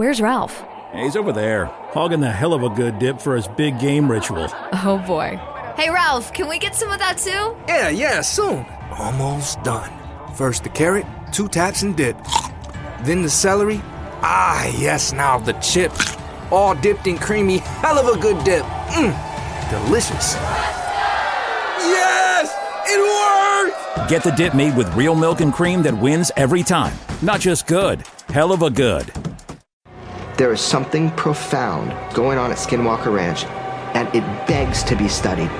Where's Ralph? He's over there, hogging the hell of a good dip for his big game ritual. Oh boy. Hey Ralph, can we get some of that too? Yeah, yeah, soon. Almost done. First the carrot, two taps and dip. Then the celery. Ah, yes, now the chips. All dipped in creamy, hell of a good dip. Mmm, delicious. Yes! It worked! Get the dip made with real milk and cream that wins every time. Not just good, hell of a good. There is something profound going on at Skinwalker Ranch, and it begs to be studied.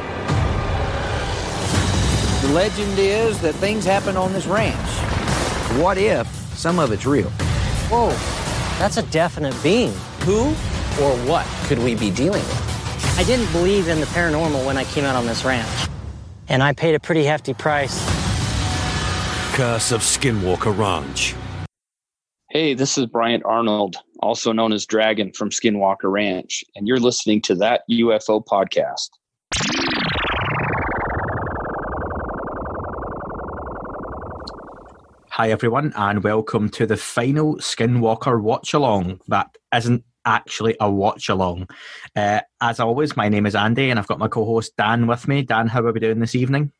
The legend is that things happen on this ranch. What if some of it's real? Whoa, that's a definite being. Who or what could we be dealing with? I didn't believe in the paranormal when I came out on this ranch, and I paid a pretty hefty price. Curse of Skinwalker Ranch. Hey, this is Bryant Arnold, also known as Dragon from Skinwalker Ranch, and you're listening to that UFO podcast. Hi, everyone, and welcome to the final Skinwalker watch along that isn't actually a watch along. Uh, as always, my name is Andy, and I've got my co host Dan with me. Dan, how are we doing this evening?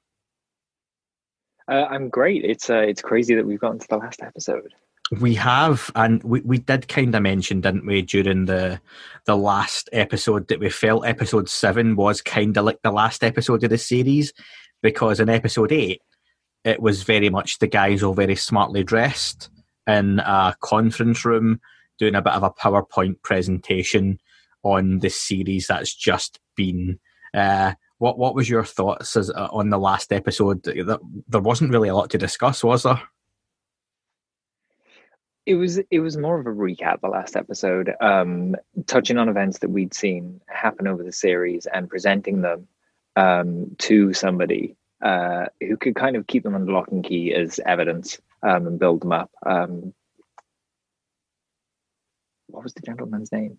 Uh, I'm great. It's uh, it's crazy that we've gotten to the last episode. We have, and we, we did kind of mention, didn't we, during the the last episode that we felt episode seven was kind of like the last episode of the series because in episode eight it was very much the guys all very smartly dressed in a conference room doing a bit of a PowerPoint presentation on the series that's just been. Uh, what what was your thoughts as, uh, on the last episode? There wasn't really a lot to discuss, was there? It was it was more of a recap the last episode, um, touching on events that we'd seen happen over the series and presenting them um, to somebody uh, who could kind of keep them under lock and key as evidence um, and build them up. Um, what was the gentleman's name?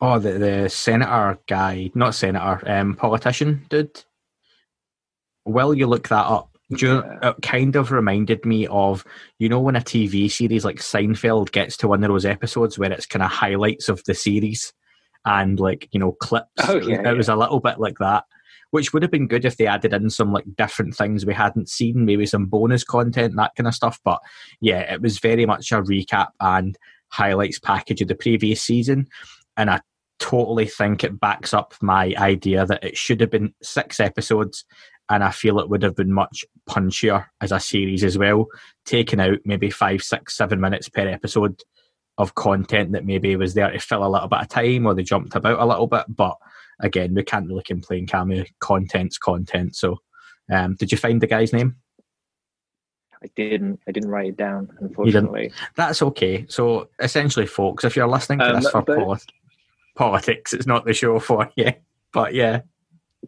Oh, the the senator guy, not senator, um, politician dude. Will you look that up? You, yeah. It kind of reminded me of you know when a TV series like Seinfeld gets to one of those episodes where it's kind of highlights of the series and like you know clips. Oh, yeah, it yeah. was a little bit like that which would have been good if they added in some like different things we hadn't seen, maybe some bonus content, that kind of stuff. But yeah, it was very much a recap and highlights package of the previous season. And I totally think it backs up my idea that it should have been six episodes. And I feel it would have been much punchier as a series as well, taking out maybe five, six, seven minutes per episode of content that maybe was there to fill a little bit of time or they jumped about a little bit. But again, we can't really complain, can we? Content's content. So, um, did you find the guy's name? I didn't. I didn't write it down, unfortunately. That's okay. So, essentially, folks, if you're listening to Um, this for but- polit- politics, it's not the show for you. But yeah,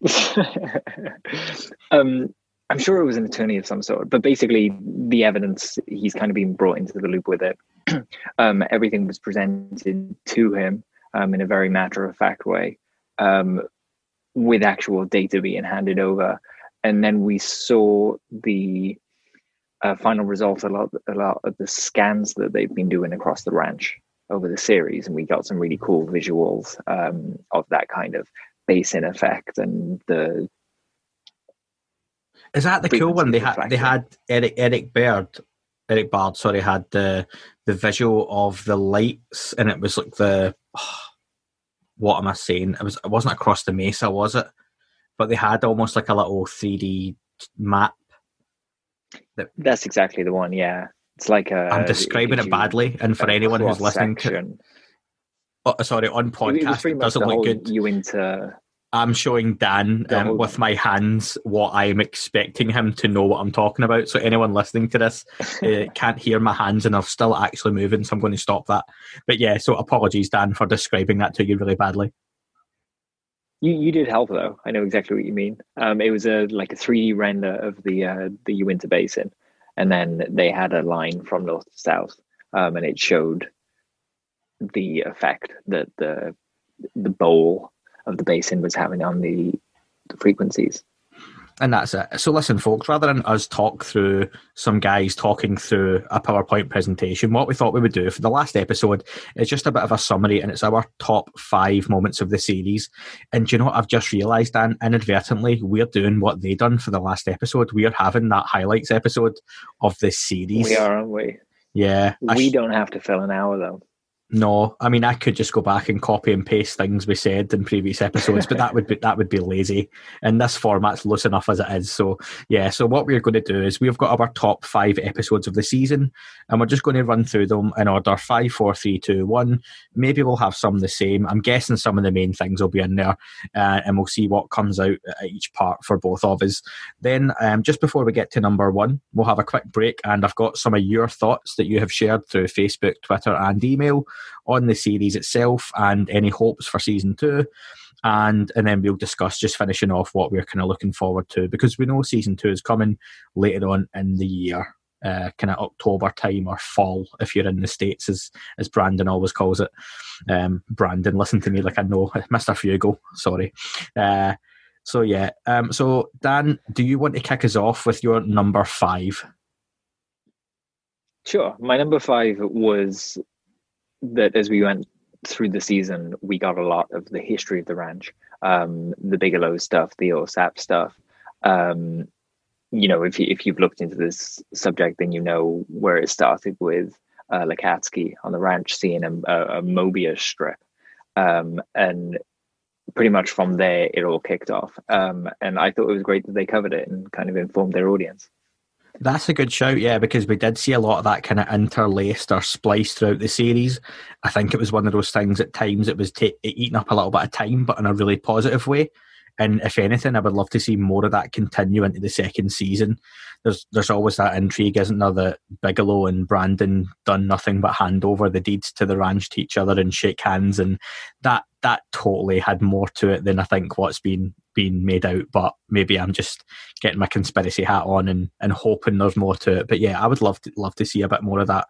um, I'm sure it was an attorney of some sort, but basically, the evidence he's kind of been brought into the loop with it. um, everything was presented to him um, in a very matter of fact way, um, with actual data being handed over, and then we saw the uh, final result a lot, a lot of the scans that they've been doing across the ranch over the series, and we got some really cool visuals um, of that kind of basin effect and the is that the cool one? They had they had Eric Eric Baird, Eric Bard, sorry, had the the visual of the lights, and it was like the what am I saying? It was it wasn't across the mesa, was it? But they had almost like a little three D map. that, That's exactly the one. Yeah, it's like a. I'm describing it badly, and for anyone who's listening to, oh, sorry, on podcast, it doesn't look good. You into I'm showing Dan um, with my hands what I'm expecting him to know what I'm talking about. So anyone listening to this uh, can't hear my hands, and I'm still actually moving, so I'm going to stop that. But yeah, so apologies, Dan, for describing that to you really badly. you. You did help though. I know exactly what you mean. Um, it was a like a 3D render of the uh, the Uinta Basin, and then they had a line from north to south, um, and it showed the effect that the the bowl of the basin was having on the, the frequencies. and that's it. So listen, folks, rather than us talk through some guys talking through a PowerPoint presentation, what we thought we would do for the last episode is just a bit of a summary, and it's our top five moments of the series. And you know what? I've just realised, Dan, inadvertently, we're doing what they done for the last episode. We are having that highlights episode of this series. We are, aren't we? Yeah. We sh- don't have to fill an hour though. No, I mean I could just go back and copy and paste things we said in previous episodes, but that would be that would be lazy. And this format's loose enough as it is. So yeah, so what we're going to do is we've got our top five episodes of the season, and we're just going to run through them in order five, four, three, two, one. Maybe we'll have some the same. I'm guessing some of the main things will be in there, uh, and we'll see what comes out at each part for both of us. Then, um, just before we get to number one, we'll have a quick break, and I've got some of your thoughts that you have shared through Facebook, Twitter, and email on the series itself and any hopes for season two. And and then we'll discuss just finishing off what we're kind of looking forward to because we know season two is coming later on in the year, uh, kind of October time or fall if you're in the states, as as Brandon always calls it. Um, Brandon, listen to me like I know, Mister Fugal. Sorry. Uh, so yeah. Um, so Dan, do you want to kick us off with your number five? Sure. My number five was that as we went through the season, we got a lot of the history of the ranch, um, the Bigelow stuff, the AAWSAP stuff. Um, you know, if you if you've looked into this subject, then you know where it started with uh, Lacatski on the ranch, seeing a, a, a Mobius strip, um, and pretty much from there it all kicked off. Um, and I thought it was great that they covered it and kind of informed their audience. That's a good shout, yeah, because we did see a lot of that kind of interlaced or spliced throughout the series. I think it was one of those things at times it was t- eating up a little bit of time, but in a really positive way. And if anything, I would love to see more of that continue into the second season. There's there's always that intrigue, isn't there, that Bigelow and Brandon done nothing but hand over the deeds to the ranch to each other and shake hands, and that that totally had more to it than I think what's been been made out. But maybe I'm just getting my conspiracy hat on and, and hoping there's more to it. But yeah, I would love to love to see a bit more of that.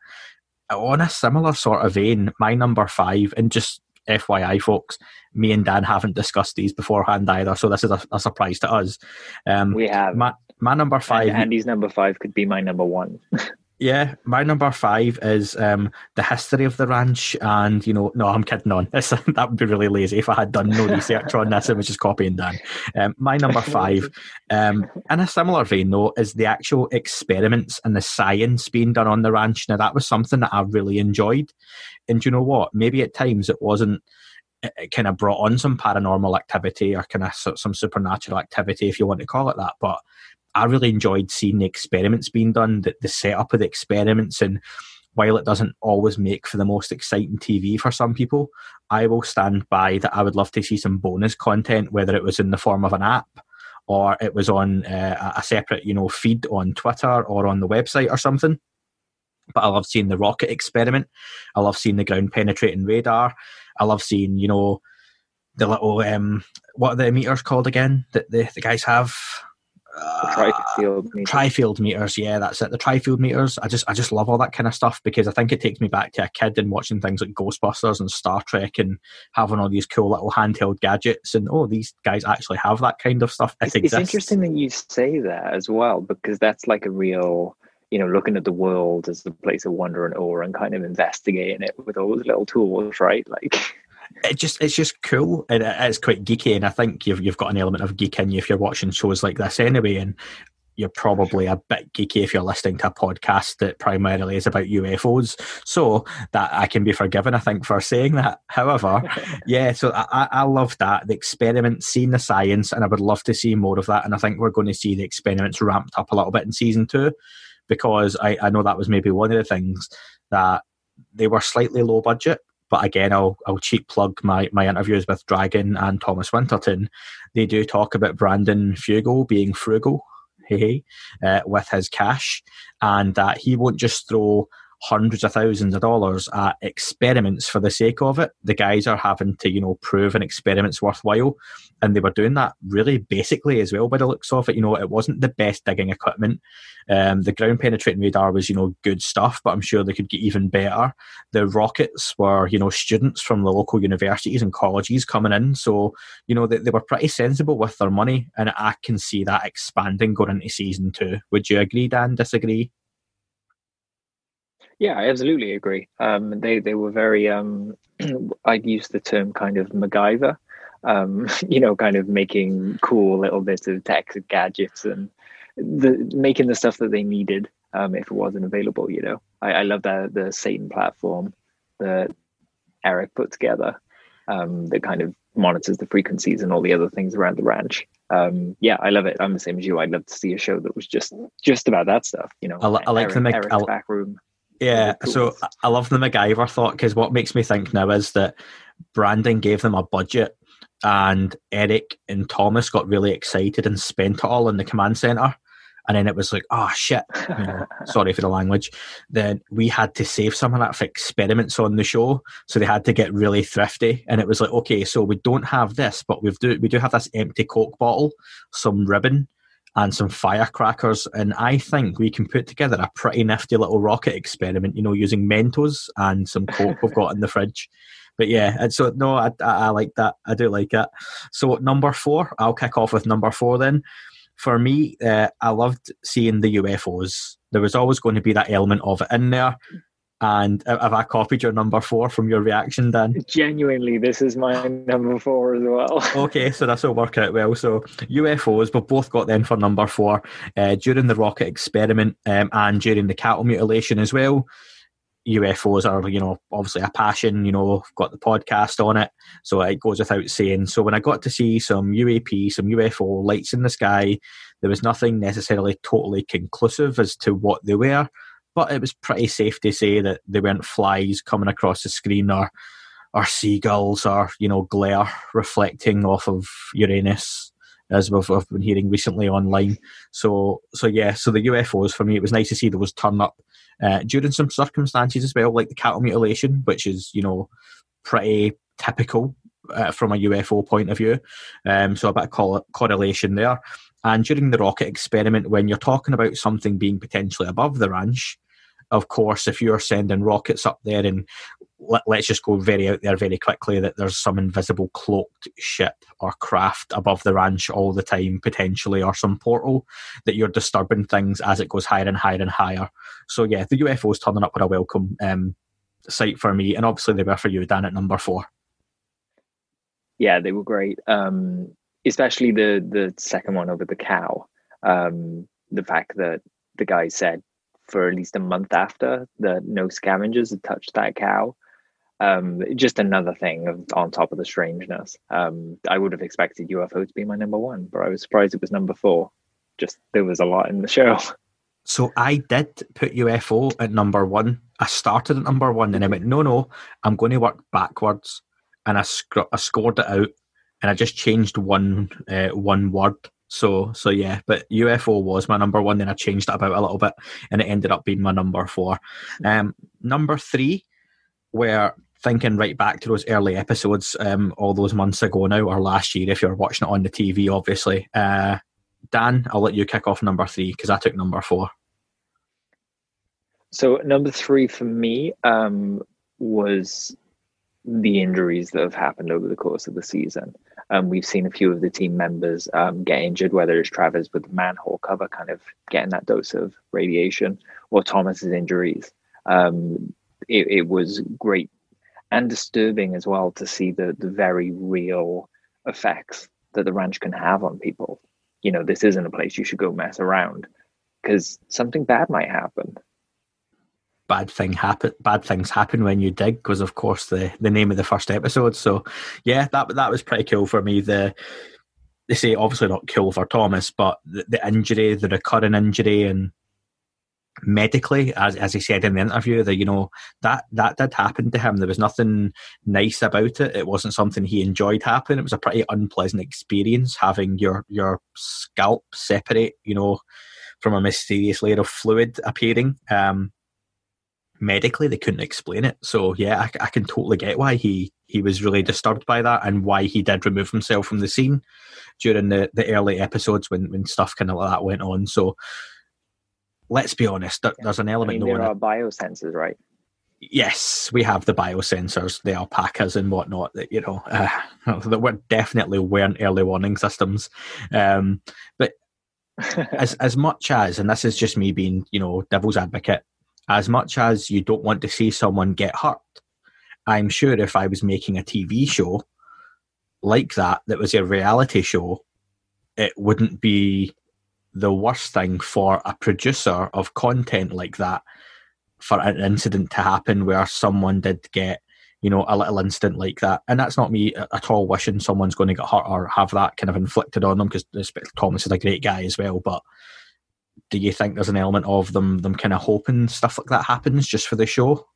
On a similar sort of vein, my number five, and just FYI, folks, me and Dan haven't discussed these beforehand either, so this is a, a surprise to us. Um, we have my, my number five. And Andy's number five could be my number one. Yeah, my number five is um, the history of the ranch, and you know, no, I'm kidding on. That would be really lazy if I had done no research on this and was just copying Dan. Um, my number five, um, in a similar vein though, is the actual experiments and the science being done on the ranch. Now that was something that I really enjoyed, and you know what? Maybe at times it wasn't it kind of brought on some paranormal activity or kind of some supernatural activity, if you want to call it that. But I really enjoyed seeing the experiments being done, the, the setup of the experiments, and while it doesn't always make for the most exciting TV for some people, I will stand by that. I would love to see some bonus content, whether it was in the form of an app or it was on uh, a separate, you know, feed on Twitter or on the website or something. But I love seeing the rocket experiment. I love seeing the ground penetrating radar. I love seeing, you know, the little um, what are the meters called again that the, the guys have? Tri-field uh, meters. Tri-field meters, yeah, that's it. The tri-field meters. I just, I just love all that kind of stuff because I think it takes me back to a kid and watching things like Ghostbusters and Star Trek and having all these cool little handheld gadgets. And oh, these guys actually have that kind of stuff. It it's, it's interesting that you say that as well because that's like a real you know, looking at the world as a place of wonder and awe and kind of investigating it with all those little tools, right? Like it just it's just cool and it's quite geeky and I think you've you've got an element of geek in you if you're watching shows like this anyway and you're probably a bit geeky if you're listening to a podcast that primarily is about UFOs. So that I can be forgiven, I think, for saying that. However, yeah, so I, I love that. The experiment, seeing the science, and I would love to see more of that. And I think we're going to see the experiments ramped up a little bit in season two because I, I know that was maybe one of the things that they were slightly low budget but again, I'll I'll cheap plug my my interviews with Dragon and Thomas Winterton. They do talk about Brandon Fugal being frugal, hey, uh, with his cash, and that he won't just throw hundreds of thousands of dollars at experiments for the sake of it. The guys are having to, you know, prove an experiment's worthwhile. And they were doing that really basically as well by the looks of it. You know, it wasn't the best digging equipment. Um, the ground penetrating radar was, you know, good stuff, but I'm sure they could get even better. The rockets were, you know, students from the local universities and colleges coming in. So, you know, they, they were pretty sensible with their money. And I can see that expanding going into season two. Would you agree, Dan? Disagree? Yeah, I absolutely agree. Um, they they were very. Um, I'd use the term kind of MacGyver. Um, you know, kind of making cool little bits of tech and gadgets and the making the stuff that they needed um, if it wasn't available. You know, I, I love the the Satan platform that Eric put together um, that kind of monitors the frequencies and all the other things around the ranch. Um, yeah, I love it. I'm the same as you. I'd love to see a show that was just just about that stuff. You know, I, I like Eric, the Mac- Eric's I- back room. Yeah, so I love the MacGyver thought because what makes me think now is that Brandon gave them a budget and Eric and Thomas got really excited and spent it all in the command center. And then it was like, oh shit, you know, sorry for the language. Then we had to save some of that for experiments on the show. So they had to get really thrifty. And it was like, okay, so we don't have this, but we've do we do have this empty Coke bottle, some ribbon, and some firecrackers. And I think we can put together a pretty nifty little rocket experiment, you know, using Mentos and some Coke we've got in the fridge. But yeah, and so no, I, I, I like that. I do like it. So number four, I'll kick off with number four then. For me, uh, I loved seeing the UFOs. There was always going to be that element of it in there. And uh, have I copied your number four from your reaction, Dan? Genuinely, this is my number four as well. okay, so this will work out well. So UFOs, we've both got them for number four uh, during the rocket experiment um, and during the cattle mutilation as well. UFOs are, you know, obviously a passion. You know, I've got the podcast on it, so it goes without saying. So when I got to see some UAP, some UFO lights in the sky, there was nothing necessarily totally conclusive as to what they were, but it was pretty safe to say that they weren't flies coming across the screen or or seagulls or you know glare reflecting off of Uranus as we've, we've been hearing recently online. So so yeah, so the UFOs for me, it was nice to see those turn up uh, during some circumstances as well, like the cattle mutilation, which is you know pretty typical uh, from a UFO point of view. Um, so a bit of cor- correlation there. And during the rocket experiment, when you're talking about something being potentially above the ranch, of course, if you're sending rockets up there and let, us just go very out there very quickly that there's some invisible cloaked ship or craft above the ranch all the time potentially or some portal that you're disturbing things as it goes higher and higher and higher. So yeah the ufos turning up were a welcome um, sight for me and obviously they were for you dan at number four. Yeah they were great. Um, especially the the second one over the cow. Um, the fact that the guy said for at least a month after that no scavengers had touched that cow um, just another thing on top of the strangeness. Um, I would have expected UFO to be my number one, but I was surprised it was number four. Just there was a lot in the show. So I did put UFO at number one. I started at number one, and I went, no, no, I'm going to work backwards, and I, sc- I scored it out, and I just changed one uh, one word. So so yeah, but UFO was my number one. Then I changed it about a little bit, and it ended up being my number four. Um, number three, where thinking right back to those early episodes, um, all those months ago now, or last year, if you're watching it on the TV, obviously. Uh, Dan, I'll let you kick off number three because I took number four. So number three for me um, was the injuries that have happened over the course of the season. Um, we've seen a few of the team members um, get injured, whether it's Travis with the manhole cover, kind of getting that dose of radiation, or Thomas's injuries. Um, it, it was great and disturbing as well to see the the very real effects that the ranch can have on people. You know, this isn't a place you should go mess around because something bad might happen. Bad thing happen. Bad things happen when you dig, because of course the the name of the first episode. So yeah, that that was pretty cool for me. The they say obviously not cool for Thomas, but the, the injury, the recurring injury, and medically, as as he said in the interview, that you know that that did happen to him. There was nothing nice about it. It wasn't something he enjoyed happening. It was a pretty unpleasant experience having your your scalp separate, you know, from a mysterious layer of fluid appearing. Um, medically they couldn't explain it. So yeah, I, I, can totally get why he he was really disturbed by that and why he did remove himself from the scene during the, the early episodes when when stuff kind of like that went on. So let's be honest, there, there's an element. I mean, there are biosensors, right? Yes, we have the biosensors, the alpacas and whatnot. That you know, uh, that were definitely weren't early warning systems. Um, but as as much as, and this is just me being, you know, devil's advocate, as much as you don't want to see someone get hurt, I'm sure if I was making a TV show like that, that was a reality show, it wouldn't be the worst thing for a producer of content like that for an incident to happen where someone did get you know a little incident like that and that's not me at all wishing someone's going to get hurt or have that kind of inflicted on them because thomas is a great guy as well but do you think there's an element of them them kind of hoping stuff like that happens just for the show?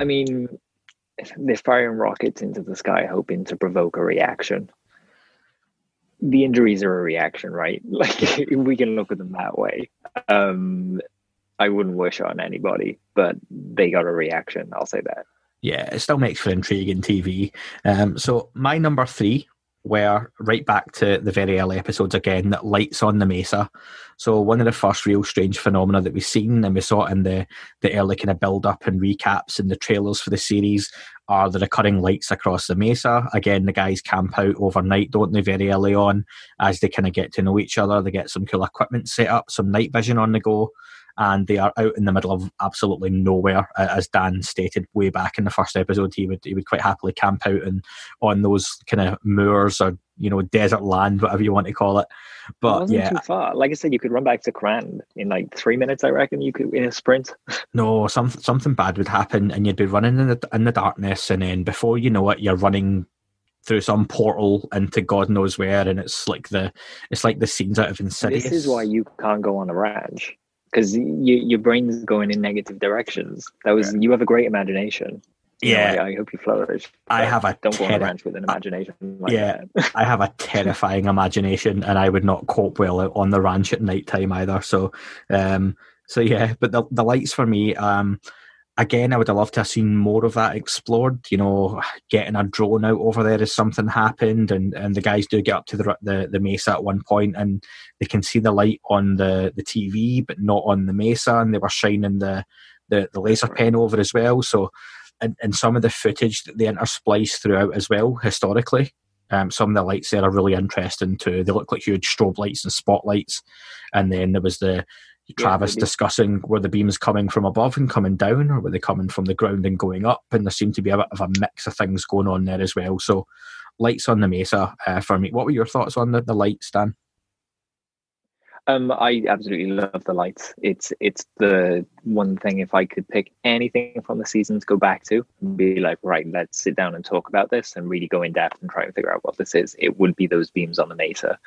I mean, they're firing rockets into the sky hoping to provoke a reaction. The injuries are a reaction, right? Like we can look at them that way. Um, I wouldn't wish on anybody, but they got a reaction. I'll say that. Yeah, it still makes for intriguing TV. Um, so my number three where right back to the very early episodes again that lights on the mesa. So one of the first real strange phenomena that we've seen and we saw it in the the early kind of build up and recaps and the trailers for the series are the recurring lights across the mesa. Again the guys camp out overnight don't they very early on as they kind of get to know each other. They get some cool equipment set up some night vision on the go and they are out in the middle of absolutely nowhere. As Dan stated way back in the first episode, he would he would quite happily camp out and on those kind of moors or you know desert land, whatever you want to call it. But it yeah, too far. Like I said, you could run back to Krand in like three minutes. I reckon you could in a sprint. no, something something bad would happen, and you'd be running in the in the darkness, and then before you know it, you're running through some portal into God knows where, and it's like the it's like the scenes out of Insidious. This is why you can't go on a ranch because you, your brain's going in negative directions. That was yeah. you have a great imagination. yeah, know, I, I, hope you flourish. I have a don't ter- go on a ranch with an imagination. Like yeah, I have a terrifying imagination, and I would not cope well on the ranch at night time either. So, um, so yeah, but the the lights for me, um, again, I would have loved to have seen more of that explored. You know, getting a drone out over there as something happened, and, and the guys do get up to the, the the mesa at one point, and they can see the light on the the TV, but not on the mesa, and they were shining the the, the laser pen over as well. So, and, and some of the footage that they intersplice throughout as well historically. Um, some of the lights there are really interesting too. They look like huge strobe lights and spotlights, and then there was the Travis yeah, discussing were the beams coming from above and coming down, or were they coming from the ground and going up? And there seemed to be a bit of a mix of things going on there as well. So, lights on the mesa uh, for me. What were your thoughts on the, the lights, Dan? Um, I absolutely love the lights. It's it's the one thing if I could pick anything from the season to go back to and be like, right, let's sit down and talk about this and really go in depth and try and figure out what this is. It would be those beams on the mesa,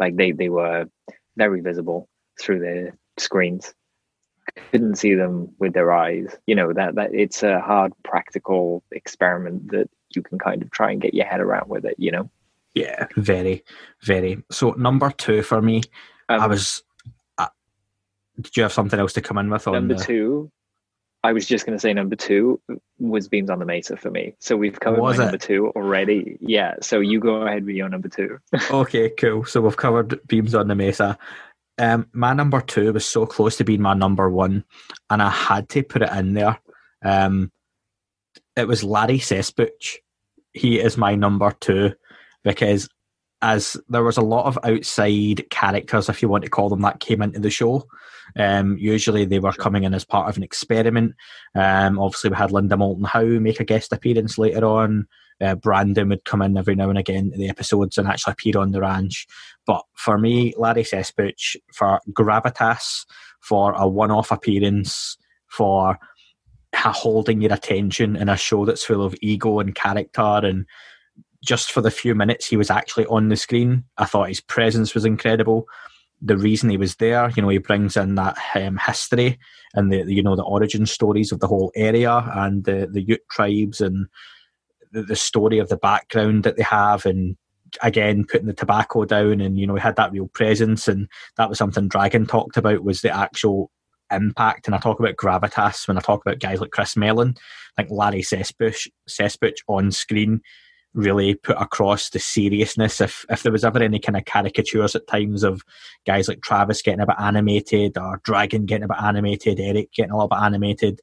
like they they were very visible through the screens. Couldn't see them with their eyes. You know that that it's a hard practical experiment that you can kind of try and get your head around with it you know? Yeah. Very very. So number two for me um, i was uh, did you have something else to come in with on number the... two i was just going to say number two was beams on the mesa for me. So we've covered was my it? number two already. Yeah so you go ahead with your number two. Okay cool. So we've covered beams on the mesa um, my number two was so close to being my number one, and I had to put it in there. Um, it was Larry Cesspooch. He is my number two because as there was a lot of outside characters, if you want to call them that, came into the show. Um, usually they were coming in as part of an experiment. Um, obviously, we had Linda Moulton Howe make a guest appearance later on. Uh, Brandon would come in every now and again to the episodes and actually appear on the ranch. But for me, Larry Cesspooch, for gravitas, for a one off appearance, for holding your attention in a show that's full of ego and character and just for the few minutes he was actually on the screen, I thought his presence was incredible. The reason he was there, you know, he brings in that um, history and the, you know the origin stories of the whole area and the the Ute tribes and the, the story of the background that they have and again putting the tobacco down and you know he had that real presence and that was something dragon talked about was the actual impact, and I talk about gravitas when I talk about guys like Chris Mellon. Think Larry Sesbush, Cesspooch on screen really put across the seriousness. If if there was ever any kind of caricatures at times of guys like Travis getting a bit animated or Dragon getting a bit animated, Eric getting a little bit animated,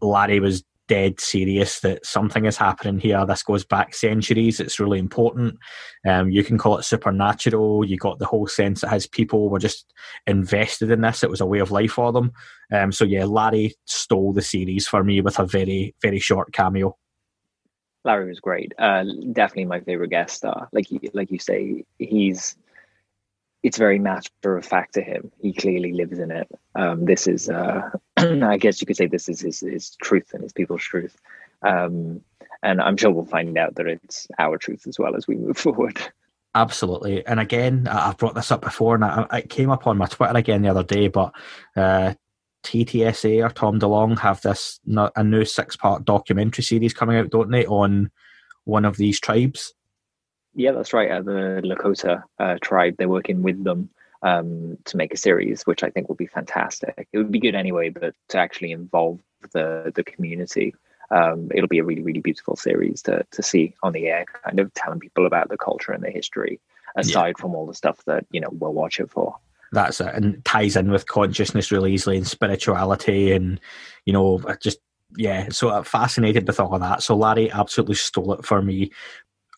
Larry was dead serious that something is happening here. This goes back centuries. It's really important. Um, you can call it supernatural. You got the whole sense that his people were just invested in this. It was a way of life for them. Um, so yeah, Larry stole the series for me with a very very short cameo. Larry was great. Uh, definitely my favorite guest star. Like like you say, he's it's very matter of fact to him. He clearly lives in it. Um, this is, uh, I guess you could say, this is his, his truth and his people's truth. Um, and I'm sure we'll find out that it's our truth as well as we move forward. Absolutely. And again, I've brought this up before, and it came up on my Twitter again the other day. But uh, TTSA or Tom DeLonge have this a new six part documentary series coming out, don't they, on one of these tribes? Yeah, that's right. Uh, the Lakota uh, tribe, they're working with them um, to make a series, which I think will be fantastic. It would be good anyway, but to actually involve the the community, um, it'll be a really really beautiful series to to see on the air, kind of telling people about the culture and the history, aside yeah. from all the stuff that you know we'll watch it for. That's it, and ties in with consciousness really easily and spirituality, and you know just yeah, so I'm fascinated with all of that. So Larry absolutely stole it for me.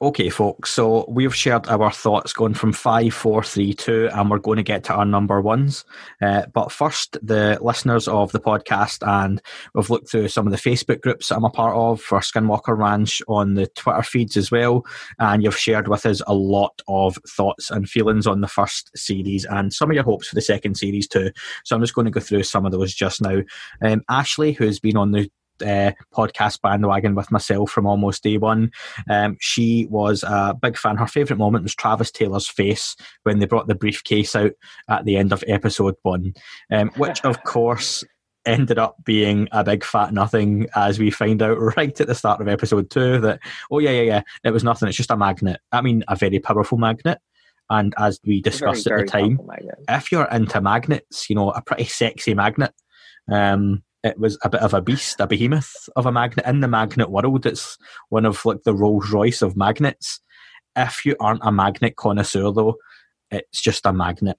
Okay, folks, so we've shared our thoughts going from five, four, three, two, and we're going to get to our number ones. Uh, but first, the listeners of the podcast, and we've looked through some of the Facebook groups that I'm a part of for Skinwalker Ranch on the Twitter feeds as well. And you've shared with us a lot of thoughts and feelings on the first series and some of your hopes for the second series too. So I'm just going to go through some of those just now. Um, Ashley, who's been on the uh, podcast bandwagon with myself from almost day one. Um, she was a big fan. Her favourite moment was Travis Taylor's face when they brought the briefcase out at the end of episode one, um, which of course ended up being a big fat nothing as we find out right at the start of episode two that oh yeah yeah yeah it was nothing. It's just a magnet. I mean a very powerful magnet. And as we discussed very, at the time if you're into magnets you know a pretty sexy magnet. Um, it was a bit of a beast, a behemoth of a magnet in the magnet world. It's one of like the Rolls Royce of magnets. If you aren't a magnet connoisseur, though, it's just a magnet.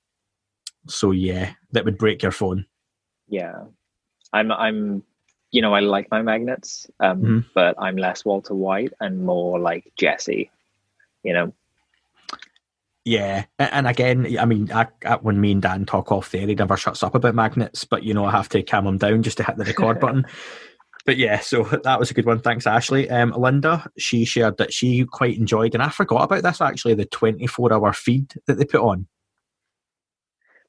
So yeah, that would break your phone. Yeah, I'm. I'm. You know, I like my magnets, um, mm-hmm. but I'm less Walter White and more like Jesse. You know, yeah, and again, I mean, I, I, when me and Dan talk off there, he never shuts up about magnets, but you know, I have to calm him down just to hit the record button. But yeah, so that was a good one. Thanks, Ashley. Um, Linda, she shared that she quite enjoyed, and I forgot about this actually, the 24 hour feed that they put on.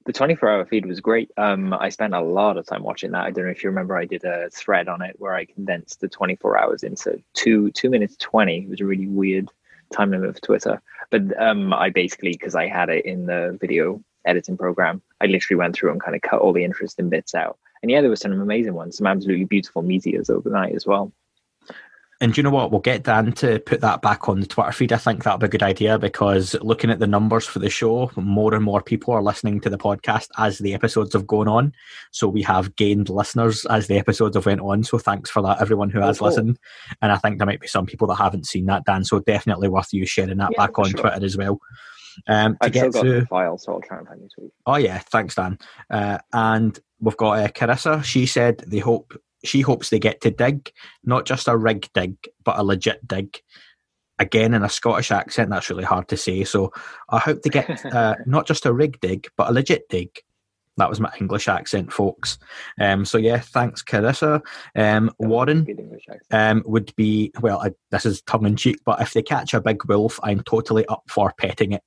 The 24 hour feed was great. Um, I spent a lot of time watching that. I don't know if you remember, I did a thread on it where I condensed the 24 hours into two two minutes 20. It was a really weird time limit for Twitter. But um, I basically, because I had it in the video editing program, I literally went through and kind of cut all the interesting bits out. And yeah, there were some amazing ones, some absolutely beautiful meteors overnight as well. And you know what? We'll get Dan to put that back on the Twitter feed. I think that'll be a good idea because looking at the numbers for the show, more and more people are listening to the podcast as the episodes have gone on. So we have gained listeners as the episodes have went on. So thanks for that, everyone who has oh, listened. And I think there might be some people that haven't seen that, Dan. So definitely worth you sharing that yeah, back on sure. Twitter as well. Um, to I've get still got the file, so I'll try and find this week. Oh yeah, thanks, Dan. Uh, and we've got uh, Carissa. She said they hope she hopes they get to dig, not just a rig dig, but a legit dig. Again, in a Scottish accent, that's really hard to say. So I hope they get uh, not just a rig dig, but a legit dig. That was my English accent, folks. Um, so yeah, thanks, Carissa. Um, Warren um, would be well. I, this is tongue in cheek, but if they catch a big wolf, I'm totally up for petting it.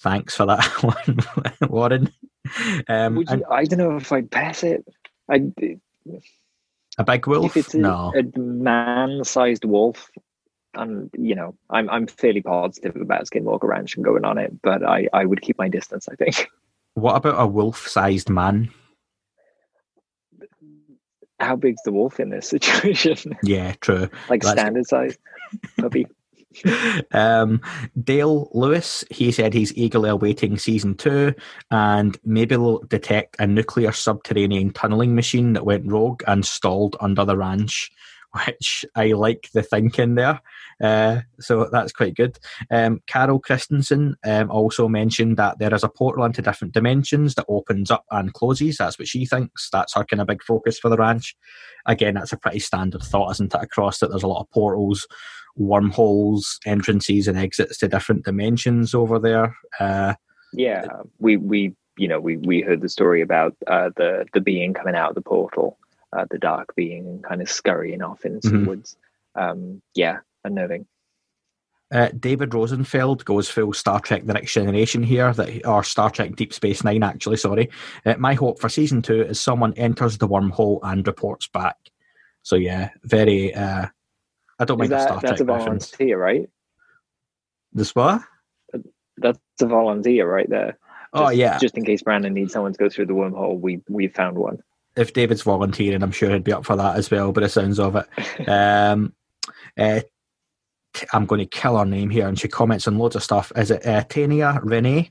Thanks for that one, Warren. Um, you, and, I don't know if I'd pet it. I a big wolf? If it's a, no. a man-sized wolf, and you know, I'm I'm fairly positive about Skinwalker Ranch and going on it, but I I would keep my distance. I think. What about a wolf-sized man? How big's the wolf in this situation? Yeah, true. like standard size puppy. um, Dale Lewis, he said he's eagerly awaiting season two, and maybe they'll detect a nuclear subterranean tunneling machine that went rogue and stalled under the ranch, which I like the thinking there. Uh, so that's quite good. Um, Carol Christensen um, also mentioned that there is a portal into different dimensions that opens up and closes. That's what she thinks. That's her kind of big focus for the ranch. Again, that's a pretty standard thought, isn't it? Across that, there's a lot of portals, wormholes, entrances, and exits to different dimensions over there. Uh, yeah, we we you know we we heard the story about uh, the the being coming out of the portal, uh, the dark being, and kind of scurrying off into some Mhm. woods. Um, yeah, unnerving. Uh, David Rosenfeld goes full Star Trek: The Next Generation here, that or Star Trek: Deep Space Nine. Actually, sorry. Uh, my hope for season two is someone enters the wormhole and reports back. So yeah, very. Uh, I don't a that, Star that's a Trek reference. volunteer, right? The what? That's a volunteer right there. Oh yeah. Just in case Brandon needs someone to go through the wormhole, we we found one. if David's volunteering, I'm sure he'd be up for that as well. But it sounds of it. Um, uh, t- I'm going to kill her name here, and she comments on loads of stuff. Is it uh, Tania Renee?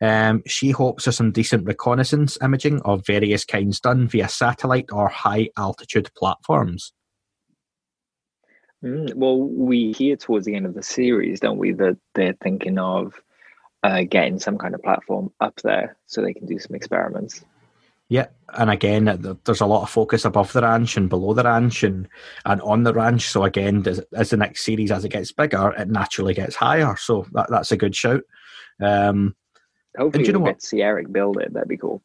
Um, she hopes for some decent reconnaissance imaging of various kinds done via satellite or high altitude platforms. Mm, well, we hear towards the end of the series, don't we, that they're thinking of uh, getting some kind of platform up there so they can do some experiments. Yeah, and again, there's a lot of focus above the ranch and below the ranch and, and on the ranch. So again, as, as the next series as it gets bigger, it naturally gets higher. So that, that's a good shout. Um, Hopefully, you know we'll what? get to see Eric build it. That'd be cool.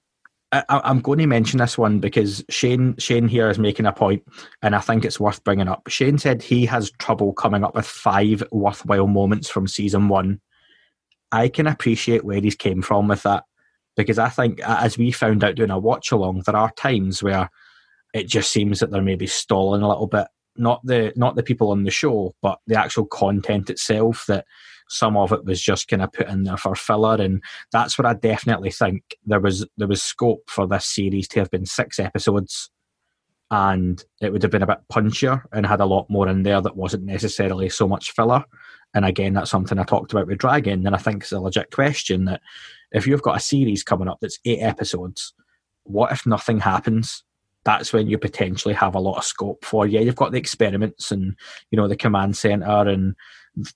I, I'm going to mention this one because Shane Shane here is making a point, and I think it's worth bringing up. Shane said he has trouble coming up with five worthwhile moments from season one. I can appreciate where he's came from with that because I think, as we found out doing a watch along, there are times where it just seems that they're maybe stalling a little bit. Not the not the people on the show, but the actual content itself. That some of it was just kind of put in there for filler, and that's what I definitely think there was there was scope for this series to have been six episodes, and it would have been a bit punchier and had a lot more in there that wasn't necessarily so much filler. And again, that's something I talked about with Dragon, and I think it's a legit question that if you've got a series coming up that's eight episodes, what if nothing happens? That's when you potentially have a lot of scope for. Yeah, you've got the experiments and you know the command center and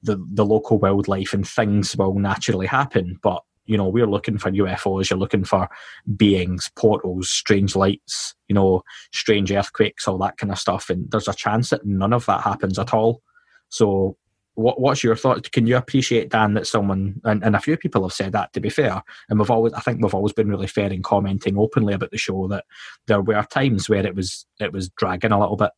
the the local wildlife and things will naturally happen. But you know we're looking for UFOs. You're looking for beings, portals, strange lights, you know, strange earthquakes, all that kind of stuff. And there's a chance that none of that happens at all. So what, what's your thought? Can you appreciate Dan that someone and, and a few people have said that to be fair, and we've always I think we've always been really fair in commenting openly about the show that there were times where it was it was dragging a little bit.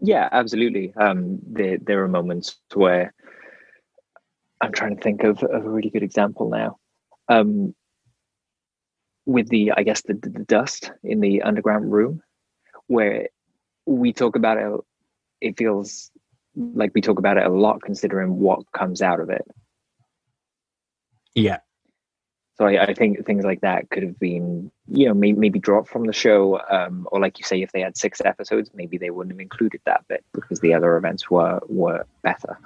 Yeah, absolutely. Um, there there are moments where I'm trying to think of, of a really good example now. Um, with the, I guess the, the dust in the underground room, where we talk about it, it feels like we talk about it a lot, considering what comes out of it. Yeah, So I, I think things like that could have been, you know, maybe, maybe dropped from the show, um, or like you say, if they had six episodes, maybe they wouldn't have included that bit because the other events were were better,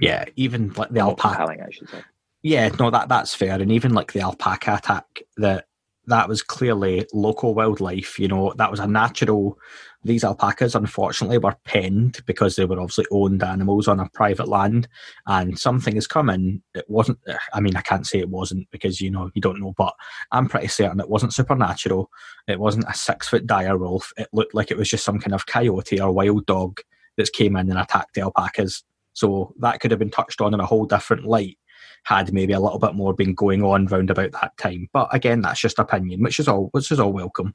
yeah. Even like the alpaca. I should say. Yeah, no, that that's fair. And even like the alpaca attack, that that was clearly local wildlife. You know, that was a natural. These alpacas, unfortunately, were penned because they were obviously owned animals on a private land, and something has come in. It wasn't. I mean, I can't say it wasn't because you know you don't know, but I'm pretty certain it wasn't supernatural. It wasn't a six foot dire wolf. It looked like it was just some kind of coyote or wild dog that came in and attacked the alpacas. So that could have been touched on in a whole different light had maybe a little bit more been going on round about that time. But again, that's just opinion, which is all which is all welcome.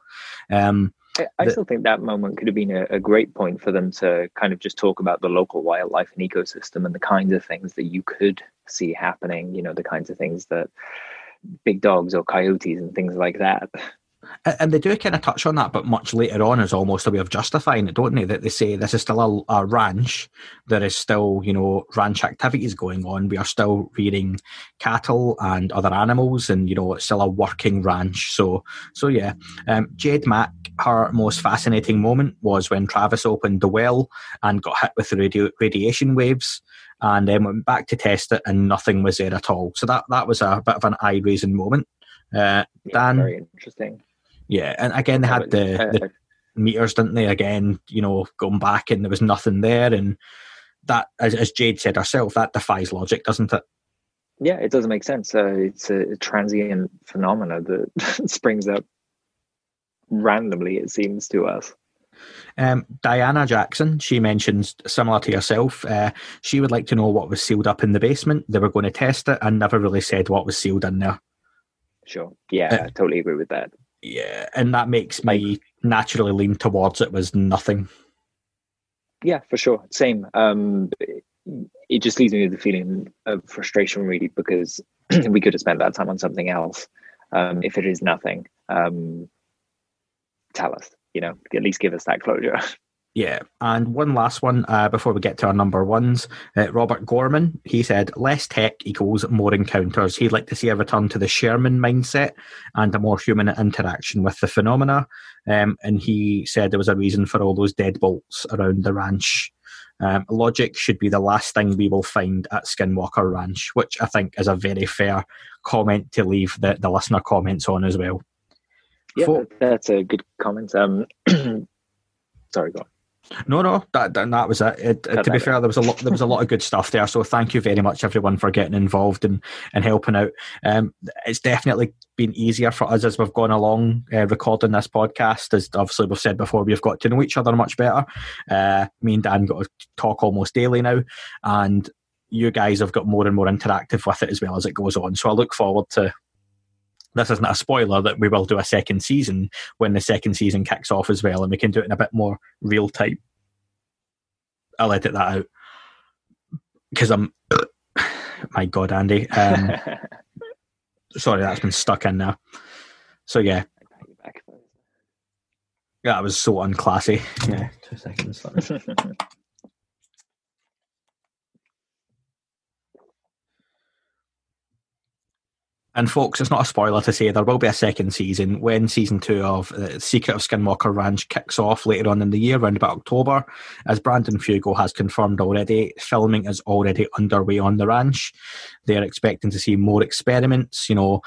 Um, I, I the- still think that moment could have been a, a great point for them to kind of just talk about the local wildlife and ecosystem and the kinds of things that you could see happening. You know, the kinds of things that big dogs or coyotes and things like that. And they do kind of touch on that, but much later on as almost a way of justifying it, don't they? That they say this is still a, a ranch. There is still, you know, ranch activities going on. We are still rearing cattle and other animals, and you know, it's still a working ranch. So, so yeah. Um, Jade Mack, her most fascinating moment was when Travis opened the well and got hit with the radio, radiation waves and then went back to test it and nothing was there at all. So that that was a bit of an eye raising moment. Uh, Yeah, Dan, very interesting. Yeah, and again they had the, the meters, didn't they? Again, you know, going back and there was nothing there, and that, as, as Jade said herself, that defies logic, doesn't it? yeah, it doesn't make sense. Uh, it's a transient phenomena that springs up randomly. It seems to us. Um, Diana Jackson, she mentions similar to yourself. Uh, she would like to know what was sealed up in the basement. They were going to test it and never really said what was sealed in there. Sure. Yeah, Uh, I totally agree with that. Yeah, and that makes me naturally lean towards it was nothing. Yeah, for sure. Same. Um, it, just leaves me with the feeling of frustration, really, because we could have spent that time on something else. Um, if it is nothing, um, tell us. You know, at least give us that closure. Yeah, and one last one uh, before we get to our number ones. Uh, Robert Gorman, he said, less tech equals more encounters. He'd like to see a return to the Sherman mindset and a more human interaction with the phenomena. Um, and he said there was a reason for all those deadbolts around the ranch. Um, logic should be the last thing we will find at Skinwalker Ranch, which I think is a very fair comment to leave the, the listener comments on as well. yeah, Fo- that's a good comment. Um, sorry, go on. No, no, that that, was it. it to be fair, there was a lot there was a lot of good stuff there. So thank you very much, everyone, for getting involved and and helping out. Um, it's definitely been easier for us as we've gone along uh, recording this podcast. As obviously we've said before, we've got to know each other much better. Uh, me and Dan got to talk almost daily now, and you guys have got more and more interactive with it as well as it goes on. So I look forward to. This isn't a spoiler that we will do a second season when the second season kicks off as well, and we can do it in a bit more real time. I'll edit that out because I'm. My God, Andy. Um, sorry, that's been stuck in there. So yeah, that was so unclassy. Yeah, two seconds. And folks, it's not a spoiler to say there will be a second season when season two of uh, Secret of Skinwalker Ranch kicks off later on in the year, around about October. As Brandon Fugal has confirmed already, filming is already underway on the ranch. They're expecting to see more experiments, you know.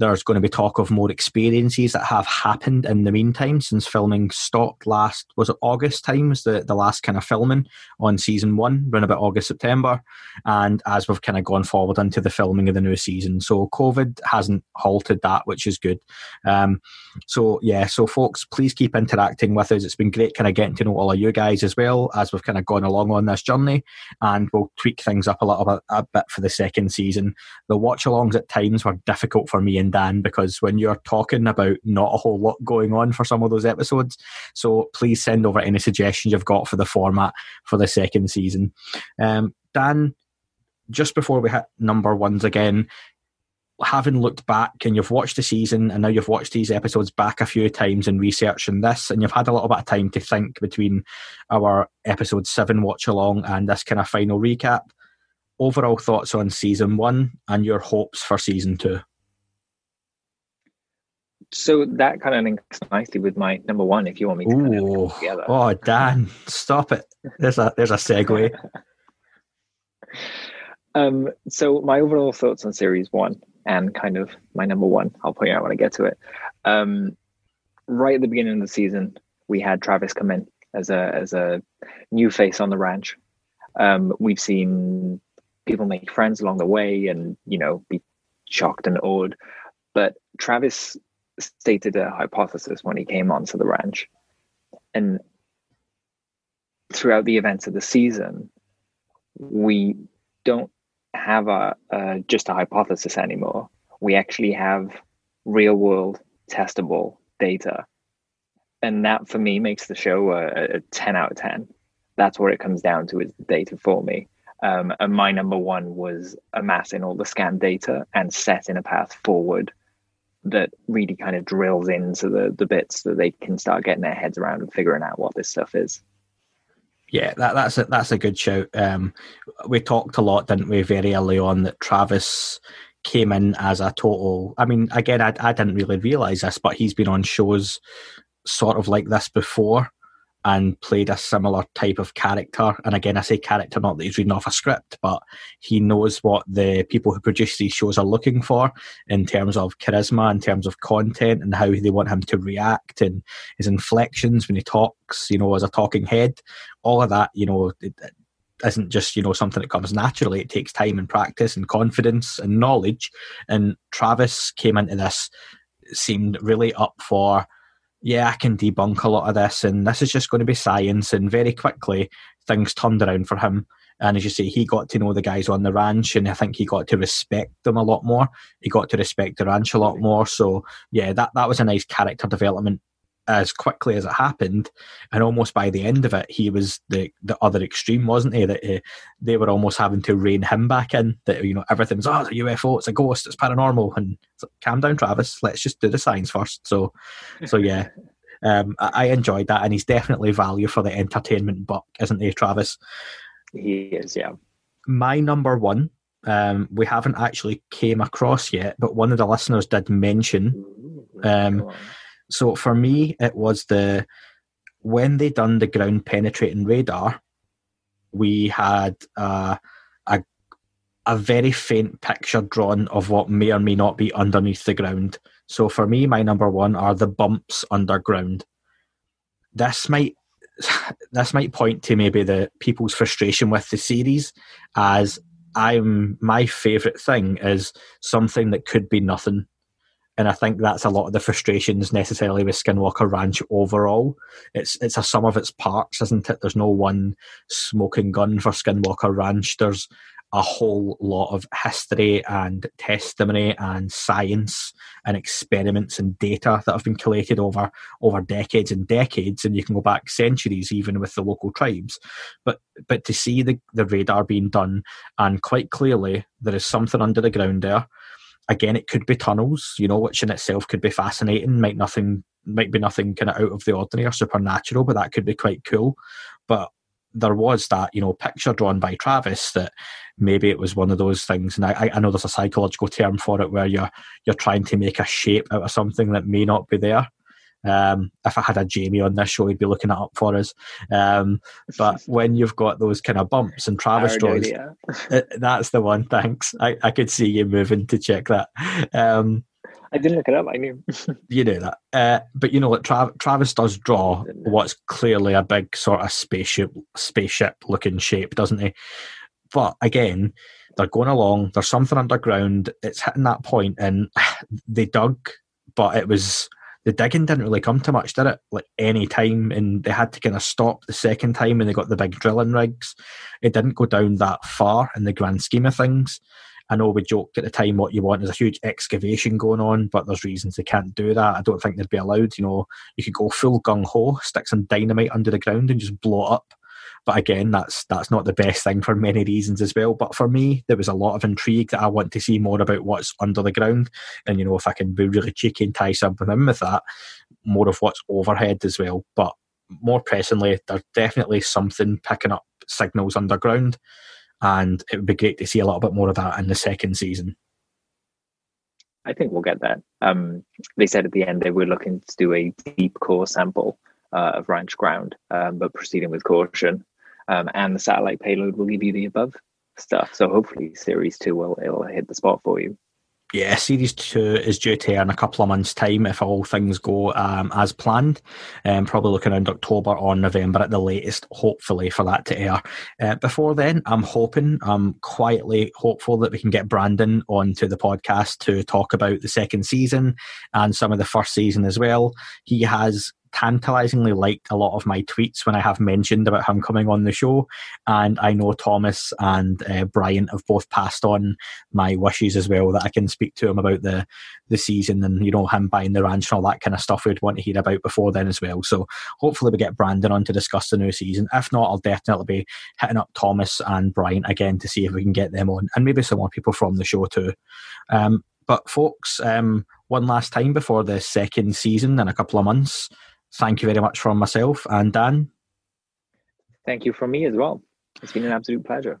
There's going to be talk of more experiences that have happened in the meantime since filming stopped last, was it August times, the, the last kind of filming on season one, around about August, September and as we've kind of gone forward into the filming of the new season. So COVID hasn't halted that, which is good. Um, so yeah, so folks, please keep interacting with us. It's been great kind of getting to know all of you guys as well as we've kind of gone along on this journey, and we'll tweak things up a little bit, a bit for the second season. The watch-alongs at times were difficult for me and Dan because when you're talking about not a whole lot going on for some of those episodes, so please send over any suggestions you've got for the format for the second season. Um, Dan, just before we hit number ones again, having looked back and you've watched the season and now you've watched these episodes back a few times and researching this and you've had a little bit of time to think between our episode seven watch along and this kind of final recap. Overall thoughts on season one and your hopes for season two. So that kind of links nicely with my number one. If you want me to kind of put it together. Oh, Dan, stop it. There's a there's a segue. Um, so my overall thoughts on series one and kind of my number one, I'll point out when I get to it. Um, right at the beginning of the season, we had Travis come in as a as a new face on the ranch. Um, we've seen people make friends along the way and you know be shocked and awed, but Travis stated a hypothesis when he came onto the ranch, and throughout the events of the season, we don't have a, just a hypothesis anymore. We actually have real world testable data, and that for me makes the show a, a ten out of ten. That's what it comes down to is the data for me. Um, and my number one was amassing all the scan data and setting a path forward that really kind of drills into the the bits that they can start getting their heads around and figuring out what this stuff is. Yeah, that, that's a, that's a good shout. Um, we talked a lot, didn't we, very early on that Travis came in as a total. I mean, again, I, I didn't really realize this, but he's been on shows sort of like this before and played a similar type of character. And again, I say character, not that he's reading off a script, but he knows what the people who produce these shows are looking for in terms of charisma, in terms of content, and how they want him to react and his inflections when he talks, you know, as a talking head. All of that, you know, it, it isn't just, you know, something that comes naturally. It takes time and practice and confidence and knowledge. And Travis came into this, seemed really up for yeah, I can debunk a lot of this, and this is just going to be science. And very quickly, things turned around for him. And as you say, he got to know the guys on the ranch, and I think he got to respect them a lot more. He got to respect the ranch a lot more. So, yeah, that, that was a nice character development as quickly as it happened, and almost by the end of it, he was the the other extreme, wasn't he? That uh, they were almost having to rein him back in. That you know everything's oh, it's a UFO, it's a ghost, it's paranormal, and it's like, calm down, Travis. Let's just do the science first. So, so yeah, um, I, I enjoyed that, and he's definitely value for the entertainment buck, isn't he, Travis? He is, yeah. My number one um, we haven't actually came across yet, but one of the listeners did mention. Um, so for me, it was the when they done the ground penetrating radar, we had uh, a a very faint picture drawn of what may or may not be underneath the ground. So for me, my number one are the bumps underground. This might this might point to maybe the people's frustration with the series as I'm my favorite thing is something that could be nothing and I think that's a lot of the frustrations necessarily with Skinwalker Ranch overall. It's it's a sum of its parts, isn't it? There's no one smoking gun for Skinwalker Ranch. There's a whole lot of history and testimony and science and experiments and data that have been collated over over decades and decades and you can go back centuries even with the local tribes but but to see the, the radar being done and quite clearly there is something under the ground there again, it could be tunnels, you know, which in itself could be fascinating. Might nothing might be nothing kind of out of the ordinary or supernatural, but that could be quite cool. But there was that, you know, picture drawn by Travis that maybe it was one of those things. And I, I know there's a psychological term for it where you're you're trying to make a shape out of something that may not be there. Um, if I had a Jamie on this show, he'd be looking it up for us. Um, but when you've got those kind of bumps and Travis draws, uh, that's the one. Thanks. I, I could see you moving to check that. Um, I didn't look it up. I knew. you knew that. Uh, but you know what? Tra- Travis does draw what's clearly a big sort of spaceship, spaceship looking shape, doesn't he? But again, they're going along. There's something underground. It's hitting that point, and they dug, but it was the digging didn't really come to much, did it? Like any time, and they had to kind of stop the second time when they got the big drilling rigs. It didn't go down that far in the grand scheme of things. I know we joked at the time what you want is a huge excavation going on, but there's reasons they can't do that. I don't think they'd be allowed. You know, you could go full gung ho, stick some dynamite under the ground and just blow it up. But again, that's that's not the best thing for many reasons as well. But for me, there was a lot of intrigue that I want to see more about what's under the ground. And you know, if I can be really cheeky and tie something in with that, more of what's overhead as well. But more pressingly, there's definitely something picking up signals underground. And it would be great to see a little bit more of that in the second season. I think we'll get that. Um, they said at the end they were looking to do a deep core sample uh, of ranch ground, um, but proceeding with caution um, and the satellite payload will give you the above stuff. So hopefully, series two will it'll hit the spot for you. Yeah, series two is due to in a couple of months' time if all things go um, as planned. Um, probably looking around October or November at the latest, hopefully, for that to air. Uh, before then, I'm hoping, I'm quietly hopeful that we can get Brandon onto the podcast to talk about the second season and some of the first season as well. He has tantalizingly liked a lot of my tweets when I have mentioned about him coming on the show. And I know Thomas and uh, Brian have both passed on my wishes as well that I can speak to him about the the season and you know him buying the ranch and all that kind of stuff we'd want to hear about before then as well. So hopefully we get Brandon on to discuss the new season. If not, I'll definitely be hitting up Thomas and Brian again to see if we can get them on and maybe some more people from the show too. Um, But folks, um, one last time before the second season in a couple of months, thank you very much from myself and Dan. Thank you from me as well. It's been an absolute pleasure.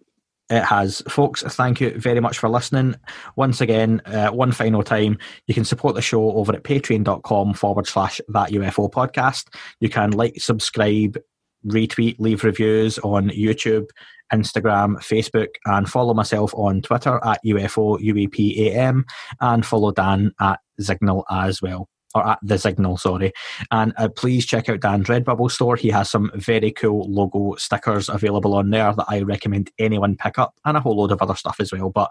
It has. Folks, thank you very much for listening. Once again, uh, one final time, you can support the show over at patreon.com forward slash that UFO podcast. You can like, subscribe, retweet, leave reviews on YouTube, Instagram, Facebook, and follow myself on Twitter at UFO UEPAM and follow Dan at Signal as well or at the Signal, sorry. And uh, please check out Dan's Redbubble store. He has some very cool logo stickers available on there that I recommend anyone pick up, and a whole load of other stuff as well. But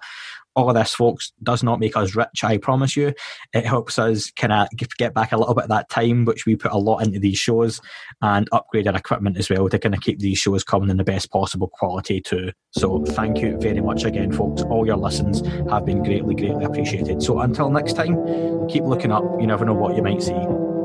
all of this, folks, does not make us rich, I promise you. It helps us kind of get back a little bit of that time, which we put a lot into these shows, and upgrade our equipment as well to kind of keep these shows coming in the best possible quality too. So thank you very much again, folks. All your listens have been greatly, greatly appreciated. So until next time, keep looking up. You never know what you might see.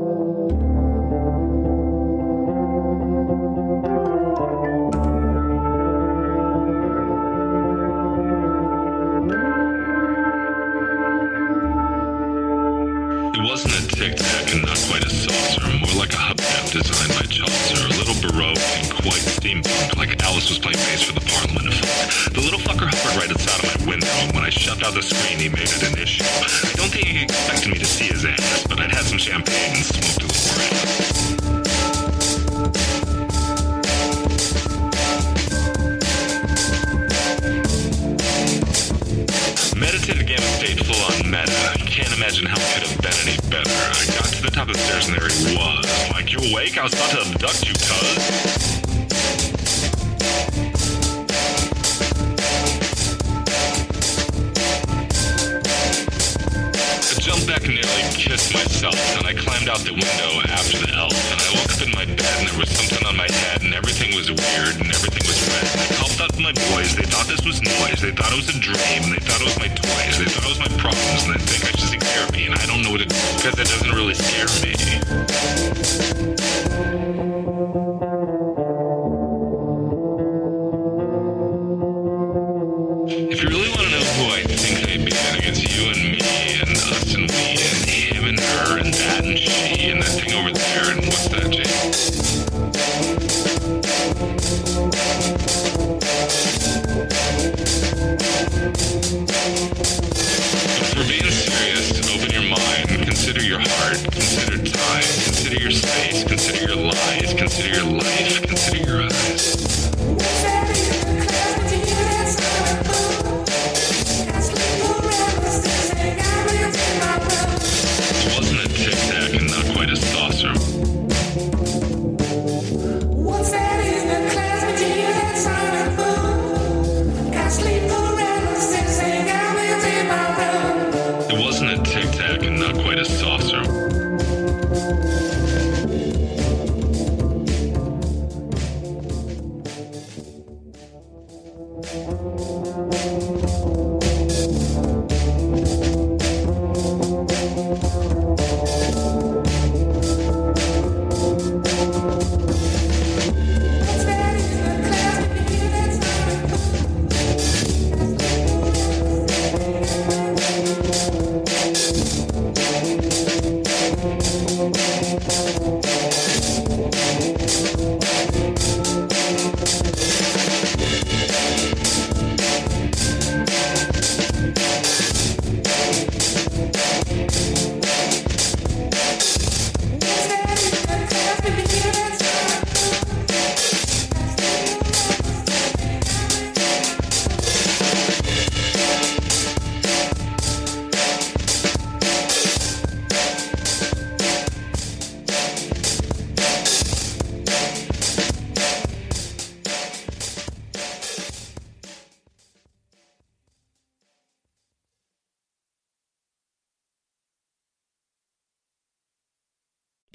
Designed by Chaucer, a little baroque and quite steampunk, like Alice was playing bass for the Parliament of Folk. The little fucker hovered right outside of my window, and when I shoved out the screen, he made it an issue. I don't think he expected me to see his ass, but I'd had some champagne and smoked a little grass. Meditative gamma state full on meta. Can't imagine how it could have been any better. To the stairs and there he was. Like, you awake? I was about to abduct you, cuz. I jumped back and nearly kissed myself, and I climbed out the window after the elf, and I woke up in my bed and there was something on my head, and everything was weird, and everything. To my boys, they thought this was noise, they thought it was a dream, they thought it was my toys, they thought it was my problems, and they think I should seek therapy, and I don't know what to do, because it doesn't really scare me. Consider time, consider your space, consider your lies, consider your life,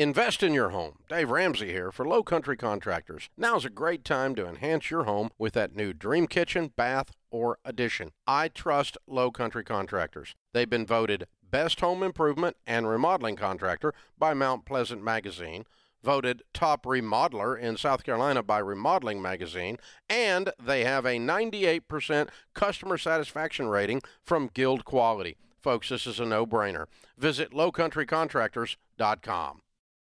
Invest in your home. Dave Ramsey here for Low Country Contractors. Now's a great time to enhance your home with that new dream kitchen, bath, or addition. I trust Low Country Contractors. They've been voted Best Home Improvement and Remodeling Contractor by Mount Pleasant Magazine, voted Top Remodeler in South Carolina by Remodeling Magazine, and they have a 98% customer satisfaction rating from Guild Quality. Folks, this is a no brainer. Visit lowcountrycontractors.com.